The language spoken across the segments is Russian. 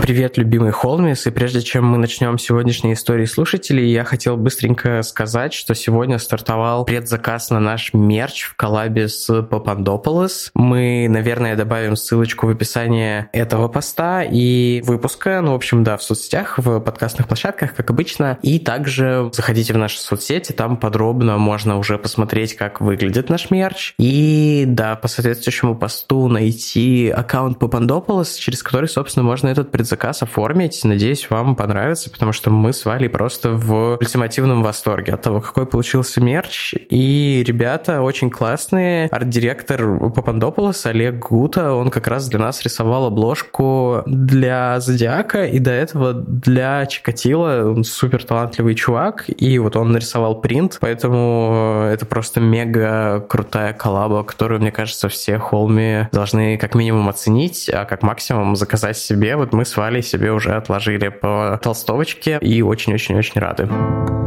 Привет, любимый Холмис, и прежде чем мы начнем сегодняшние истории слушателей, я хотел быстренько сказать, что сегодня стартовал предзаказ на наш мерч в коллабе с Папандополос. Мы, наверное, добавим ссылочку в описании этого поста и выпуска, ну, в общем, да, в соцсетях, в подкастных площадках, как обычно, и также заходите в наши соцсети, там подробно можно уже посмотреть, как выглядит наш мерч, и, да, по соответствующему посту найти аккаунт Папандополос, через который, собственно, можно этот предзаказ заказ оформить. Надеюсь, вам понравится, потому что мы с Валей просто в ультимативном восторге от того, какой получился мерч. И ребята очень классные. Арт-директор Папандополос Олег Гута, он как раз для нас рисовал обложку для Зодиака и до этого для Чикатила. Он супер талантливый чувак, и вот он нарисовал принт, поэтому это просто мега крутая коллаба, которую, мне кажется, все холми должны как минимум оценить, а как максимум заказать себе. Вот мы с Валей себе уже отложили по толстовочке и очень-очень-очень рады.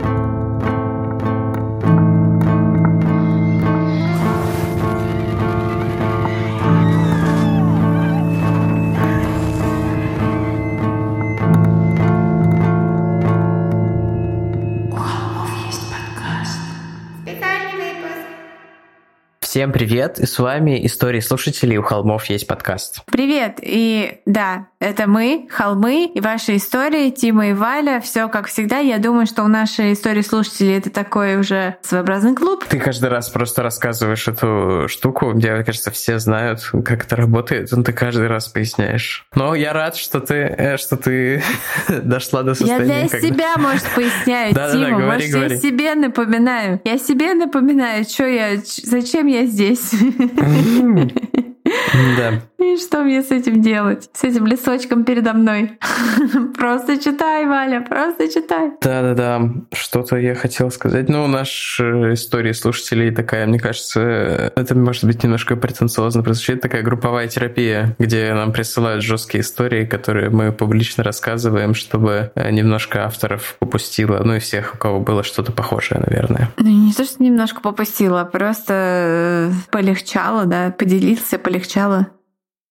Всем привет, и с вами «Истории слушателей» у холмов есть подкаст. Привет, и да, это мы, холмы, и ваши истории, Тима и Валя. Все как всегда. Я думаю, что у нашей истории слушателей это такой уже своеобразный клуб. Ты каждый раз просто рассказываешь эту штуку. Мне кажется, все знают, как это работает, но ты каждый раз поясняешь. Но я рад, что ты, э, что ты дошла до состояния. Я для когда... себя, может, поясняю, Тима. Может, я себе напоминаю. Я себе напоминаю, что я, зачем я здесь. Да. И что мне с этим делать? С этим лесочком передо мной? Просто читай, Валя, просто читай. Да-да-да, что-то я хотел сказать. Ну, наша история слушателей такая, мне кажется, это может быть немножко претенциозно прозвучит, такая групповая терапия, где нам присылают жесткие истории, которые мы публично рассказываем, чтобы э, немножко авторов попустило, ну и всех, у кого было что-то похожее, наверное. Ну, не то, что немножко попустило, а просто э, полегчало, да, поделился, полегчало.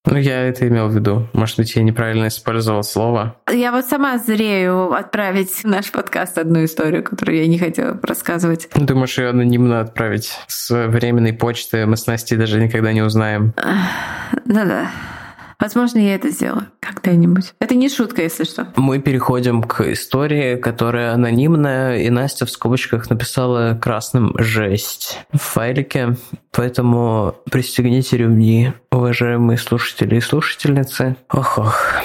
Ну, я это имел в виду. Может быть, я неправильно использовал слово. Я вот сама зрею отправить в наш подкаст одну историю, которую я не хотела рассказывать. Думаешь, ее анонимно отправить с временной почты? Мы с Настей даже никогда не узнаем. Ну-да. Возможно, я это сделаю когда-нибудь. Это не шутка, если что. Мы переходим к истории, которая анонимная, и Настя в скобочках написала красным «жесть» в файлике. Поэтому пристегните ремни, уважаемые слушатели и слушательницы. Ох-ох.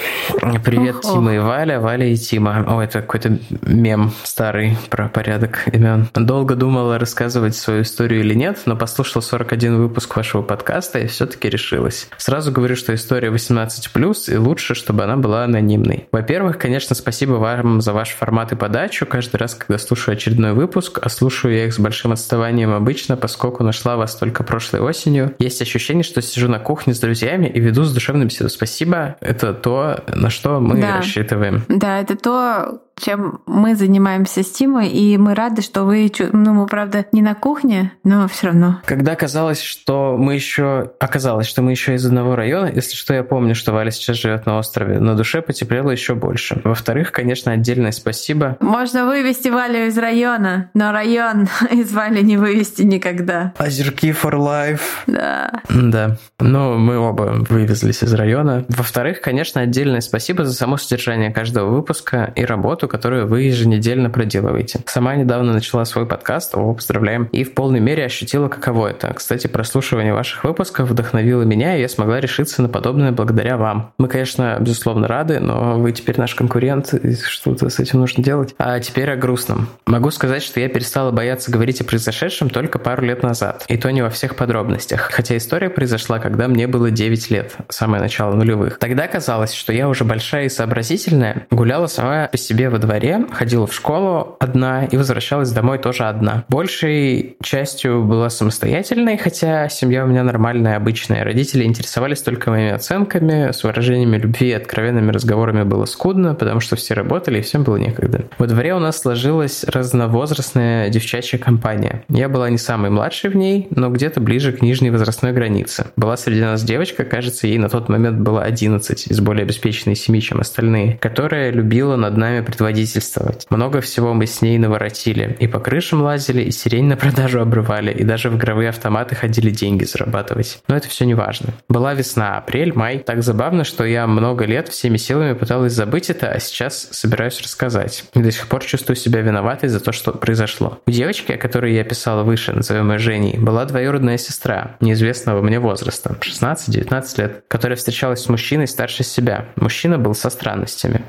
Привет, Ох-ох. Тима и Валя, Валя и Тима. О, это какой-то мем старый про порядок имен. Долго думала, рассказывать свою историю или нет, но послушал 41 выпуск вашего подкаста и все-таки решилась. Сразу говорю, что история 18+, и лучше, чтобы она была анонимной. Во-первых, конечно, спасибо вам за ваш формат и подачу. Каждый раз, когда слушаю очередной выпуск, а слушаю я их с большим отставанием обычно, поскольку нашла вас только только прошлой осенью. Есть ощущение, что сижу на кухне с друзьями и веду с душевным беседу. Спасибо. Это то, на что мы да. рассчитываем. Да, это то, чем мы занимаемся с Тимой, и мы рады, что вы, ну, мы, правда, не на кухне, но все равно. Когда казалось, что мы еще, оказалось, что мы еще из одного района, если что, я помню, что Валя сейчас живет на острове, на душе потеплело еще больше. Во-вторых, конечно, отдельное спасибо. Можно вывести Валю из района, но район из Вали не вывести никогда. Озерки for life. Да. Да. Но мы оба вывезлись из района. Во-вторых, конечно, отдельное спасибо за само содержание каждого выпуска и работу, которую вы еженедельно проделываете. Сама недавно начала свой подкаст, о, поздравляем, и в полной мере ощутила, каково это. Кстати, прослушивание ваших выпусков вдохновило меня, и я смогла решиться на подобное благодаря вам. Мы, конечно, безусловно рады, но вы теперь наш конкурент, и что-то с этим нужно делать. А теперь о грустном. Могу сказать, что я перестала бояться говорить о произошедшем только пару лет назад, и то не во всех подробностях. Хотя история произошла, когда мне было 9 лет, самое начало нулевых. Тогда казалось, что я уже большая и сообразительная, гуляла сама по себе во во дворе, ходила в школу одна и возвращалась домой тоже одна. Большей частью была самостоятельной, хотя семья у меня нормальная, обычная. Родители интересовались только моими оценками, с выражениями любви и откровенными разговорами было скудно, потому что все работали и всем было некогда. Во дворе у нас сложилась разновозрастная девчачья компания. Я была не самой младшей в ней, но где-то ближе к нижней возрастной границе. Была среди нас девочка, кажется, ей на тот момент было 11, из более обеспеченной семьи, чем остальные, которая любила над нами предводительствовать. Много всего мы с ней наворотили. И по крышам лазили, и сирень на продажу обрывали, и даже в игровые автоматы ходили деньги зарабатывать. Но это все не важно. Была весна, апрель, май. Так забавно, что я много лет всеми силами пыталась забыть это, а сейчас собираюсь рассказать. И до сих пор чувствую себя виноватой за то, что произошло. У девочки, о которой я писала выше, назовем ее Женей, была двоюродная сестра, неизвестного мне возраста, 16-19 лет, которая встречалась с мужчиной старше себя. Мужчина был со странностями.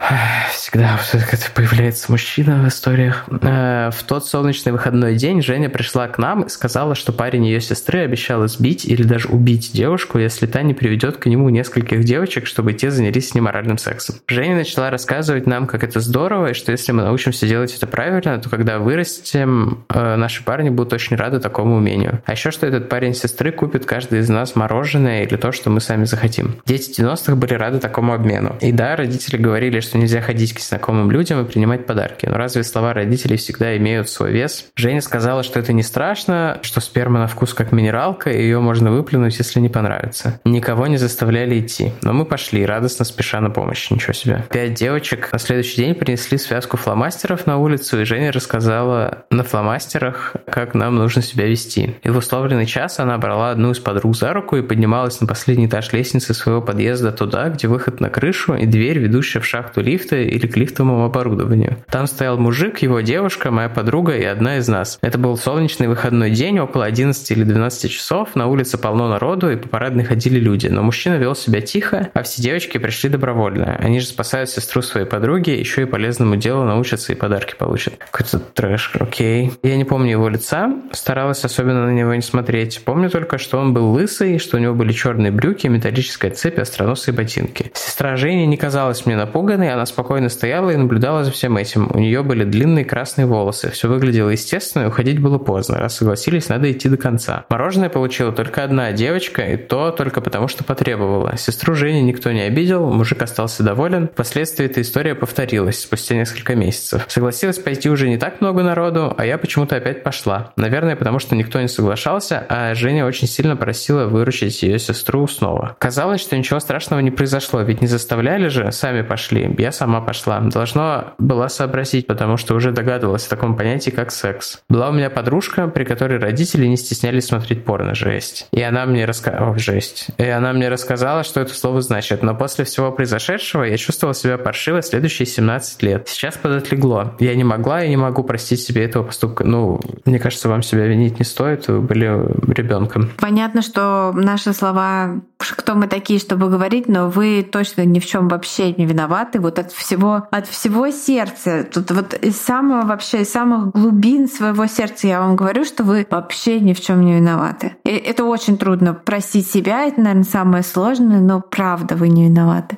Всегда это появляется мужчина в историях. Э, в тот солнечный выходной день Женя пришла к нам и сказала, что парень ее сестры обещал избить или даже убить девушку, если та не приведет к нему нескольких девочек, чтобы те занялись с ним моральным сексом. Женя начала рассказывать нам, как это здорово, и что если мы научимся делать это правильно, то когда вырастем, э, наши парни будут очень рады такому умению. А еще, что этот парень сестры купит каждый из нас мороженое или то, что мы сами захотим. Дети 90-х были рады такому обмену. И да, родители говорили, что нельзя ходить к незнакомым людям и принимать подарки. Но разве слова родителей всегда имеют свой вес? Женя сказала, что это не страшно, что сперма на вкус как минералка, и ее можно выплюнуть, если не понравится. Никого не заставляли идти. Но мы пошли, радостно спеша на помощь. Ничего себе. Пять девочек на следующий день принесли связку фломастеров на улицу, и Женя рассказала на фломастерах, как нам нужно себя вести. И в условленный час она брала одну из подруг за руку и поднималась на последний этаж лестницы своего подъезда туда, где выход на крышу и дверь, ведущая в шахту лифта или к лифтовому оборудованию. Там стоял мужик, его девушка, моя подруга и одна из нас. Это был солнечный выходной день, около 11 или 12 часов, на улице полно народу и по парадной ходили люди, но мужчина вел себя тихо, а все девочки пришли добровольно. Они же спасают сестру своей подруги, еще и полезному делу научатся и подарки получат. Какой-то трэш, окей. Я не помню его лица, старалась особенно на него не смотреть. Помню только, что он был лысый, что у него были черные брюки, металлическая цепь, остроносые ботинки. Сестра Женя не казалась мне напуганной, она спокойно стояла и наблюдала за всем этим. У нее были длинные красные волосы. Все выглядело естественно, и уходить было поздно. Раз согласились, надо идти до конца. Мороженое получила только одна девочка, и то только потому, что потребовала. Сестру Жени никто не обидел, мужик остался доволен. Впоследствии эта история повторилась спустя несколько месяцев. Согласилась пойти уже не так много народу, а я почему-то опять пошла. Наверное, потому что никто не соглашался, а Женя очень сильно просила выручить ее сестру снова. Казалось, что ничего страшного не произошло, ведь не заставляли же, сами пошли. Я сама пошла. Должно была сообразить, потому что уже догадывалась о таком понятии, как секс. Была у меня подружка, при которой родители не стеснялись смотреть порно, жесть. И она мне рассказала... жесть. И она мне рассказала, что это слово значит. Но после всего произошедшего я чувствовала себя паршиво следующие 17 лет. Сейчас подотлегло. Я не могла и не могу простить себе этого поступка. Ну, мне кажется, вам себя винить не стоит. Вы были ребенком. Понятно, что наши слова кто мы такие, чтобы говорить, но вы точно ни в чем вообще не виноваты. Вот от всего, от всего сердца, тут вот из самого вообще, из самых глубин своего сердца я вам говорю, что вы вообще ни в чем не виноваты. И это очень трудно простить себя, это, наверное, самое сложное, но правда вы не виноваты.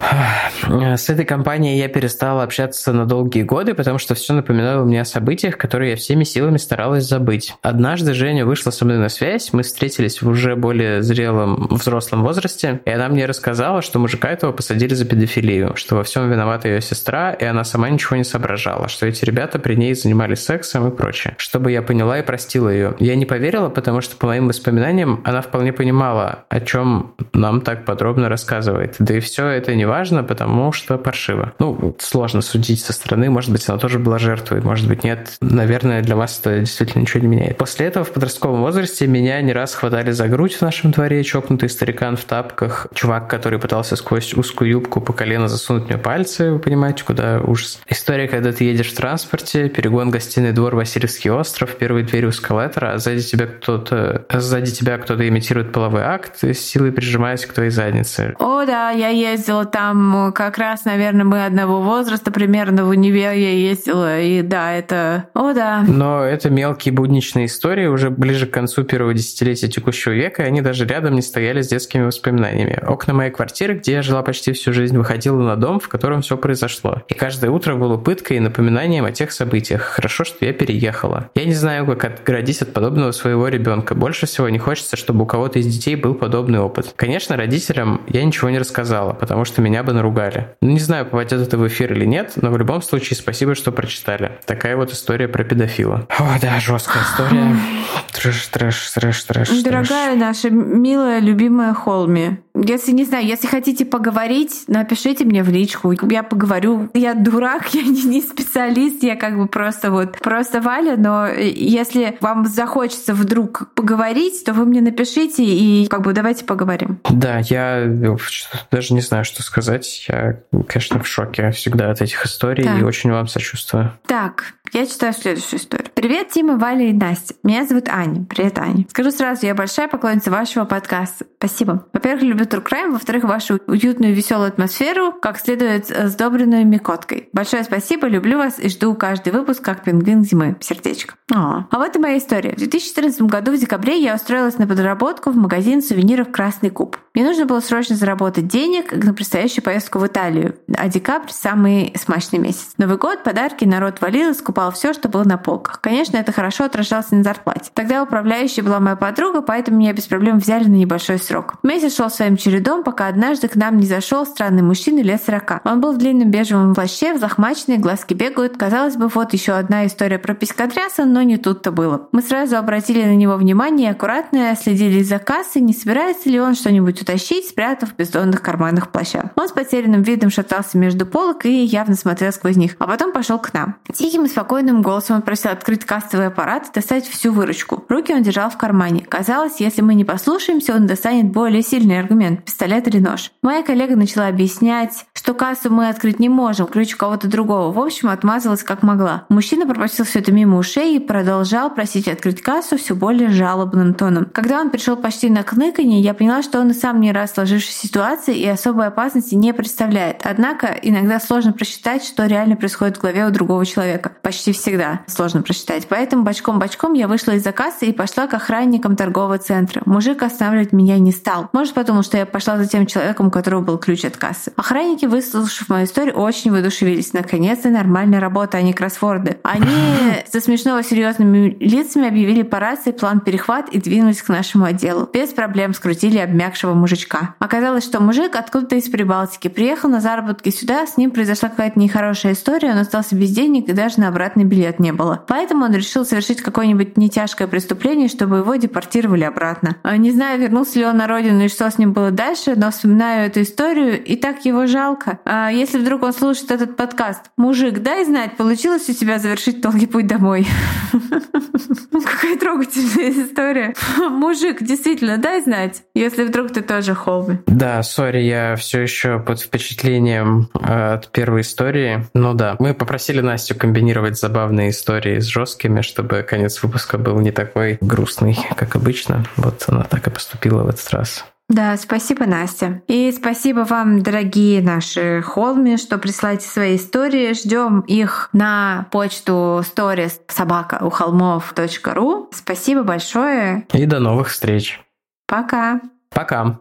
С этой компанией я перестала общаться на долгие годы, потому что все напоминало мне о событиях, которые я всеми силами старалась забыть. Однажды Женя вышла со мной на связь, мы встретились в уже более зрелом взрослом возрасте, и она мне рассказала, что мужика этого посадили за педофилию, что во всем виновата ее сестра, и она сама ничего не соображала, что эти ребята при ней занимались сексом и прочее. Чтобы я поняла и простила ее. Я не поверила, потому что, по моим воспоминаниям, она вполне понимала, о чем нам так подробно рассказывает. Да и все это не важно, потому что паршиво. Ну, сложно судить со стороны, может быть, она тоже была жертвой, может быть, нет. Наверное, для вас это действительно ничего не меняет. После этого в подростковом возрасте меня не раз хватали за грудь в нашем дворе, чокнутый старикан в тапках, чувак, который пытался сквозь узкую юбку по колено засунуть мне пальцы, вы понимаете, куда ужас. История, когда ты едешь в транспорте, перегон гостиный двор Васильевский остров, первые двери у эскалатора, а сзади тебя кто-то, а сзади тебя кто-то имитирует половой акт, с силой прижимаясь к твоей заднице. О, да, я ездила там как раз, наверное, мы одного возраста примерно в универ я ездила, и да, это... О, да. Но это мелкие будничные истории уже ближе к концу первого десятилетия текущего века, и они даже рядом не стояли с детскими воспоминаниями. Окна моей квартиры, где я жила почти всю жизнь, выходило на дом, в котором все произошло. И каждое утро было пыткой и напоминанием о тех событиях. Хорошо, что я переехала. Я не знаю, как отгородить от подобного своего ребенка. Больше всего не хочется, чтобы у кого-то из детей был подобный опыт. Конечно, родителям я ничего не рассказала, потому что меня бы наругали. Ну, не знаю, попадет это в эфир или нет, но в любом случае спасибо, что прочитали. Такая вот история про педофила. О, да, жесткая история. Трэш, трэш, трэш, трэш. Дорогая наша милая, любимая Холми, если, не знаю, если хотите поговорить, напишите мне в личку. Я поговорю. Я дурак, я не, не специалист, я как бы просто вот просто Валя, но если вам захочется вдруг поговорить, то вы мне напишите и как бы давайте поговорим. Да, я даже не знаю, что сказать. Я, конечно, в шоке всегда от этих историй так. и очень вам сочувствую. Так, я читаю следующую историю. Привет, Тима, Валя и Настя. Меня зовут Аня. Привет, Аня. Скажу сразу, я большая поклонница вашего подкаста. Спасибо. Во-первых, люблю True Crime, во-вторых, вашу уютную веселую атмосферу, как следует сдобренную микоткой. Большое спасибо, люблю вас и жду каждый выпуск как пингвин зимы. Сердечко. О. А вот и моя история. В 2014 году в декабре я устроилась на подработку в магазин сувениров «Красный куб». Мне нужно было срочно заработать денег на предстоящую поездку в Италию, а декабрь — самый смачный месяц. Новый год, подарки, народ валил и скупал все, что было на полках. Конечно, это хорошо отражалось на зарплате. Тогда управляющей была моя подруга, поэтому меня без проблем взяли на небольшой срок. Месяц шел своим чередом, пока однажды к нам не зашел странный мужчина лет сорока. Он был в длинном бежевом плаще, взлохмаченный, глазки бегают. Казалось бы, вот еще одна история про пескотряса, но не тут-то было. Мы сразу обратили на него внимание и аккуратно следили за кассой, не собирается ли он что-нибудь утащить, спрятав в бездонных карманах плаща. Он с потерянным видом шатался между полок и явно смотрел сквозь них, а потом пошел к нам. Тихим и спокойным голосом он просил открыть кассовый аппарат и достать всю выручку. Руки он держал в кармане. Казалось, если мы не послушаемся, он достанет более сильный аргумент – пистолет или нож. Моя коллега начала объяснять, что кассу мы открыть не можем, ключ у кого-то другого. В общем, отмазалась как могла. Мужчина пропустил все это мимо ушей и продолжал просить открыть кассу все более жалобным тоном. Когда он пришел почти на кныканье, я поняла, что он и сам не раз сложившейся ситуации и особой опасности не представляет. Однако иногда сложно просчитать, что реально происходит в голове у другого человека. Почти всегда сложно просчитать. Поэтому бочком-бочком я вышла из-за кассы и пошла к охранникам торгового центра. Мужик останавливать меня не стал. Может, потому что я пошла за тем человеком, у которого был ключ от кассы. Охранники, выслушав мою историю, очень воодушевились. Наконец-то нормальная работа, а не кроссворды. Они со смешного серьезными лицами объявили по рации план перехват и двинулись к нашему отделу. Без проблем скрутили обмякшего мужичка. Оказалось, что мужик откуда-то из Прибалтики приехал на заработки сюда, с ним произошла какая-то нехорошая история, он остался без денег и даже на обратный билет не было. Поэтому он решил совершить какое-нибудь нетяжкое преступление, чтобы его депортировали обратно. А, не знаю, вернулся ли он на родину и что с ним было дальше, но вспоминаю эту историю, и так его жалко. А если вдруг он слушает этот подкаст, мужик, дай знать, получилось у тебя завершить долгий путь домой. Какая трогательная история. Мужик, действительно, дай знать, если вдруг ты тоже холби. Да, сори, я все еще под впечатлением э, от первой истории. Ну да, мы попросили Настю комбинировать забавные истории с жесткими, чтобы конец выпуска был не такой грустный, как обычно. Вот она так и поступила в этот раз. Да, спасибо, Настя. И спасибо вам, дорогие наши холми, что присылаете свои истории. Ждем их на почту stories собака у холмов.ру. Спасибо большое. И до новых встреч. Пока. Пока.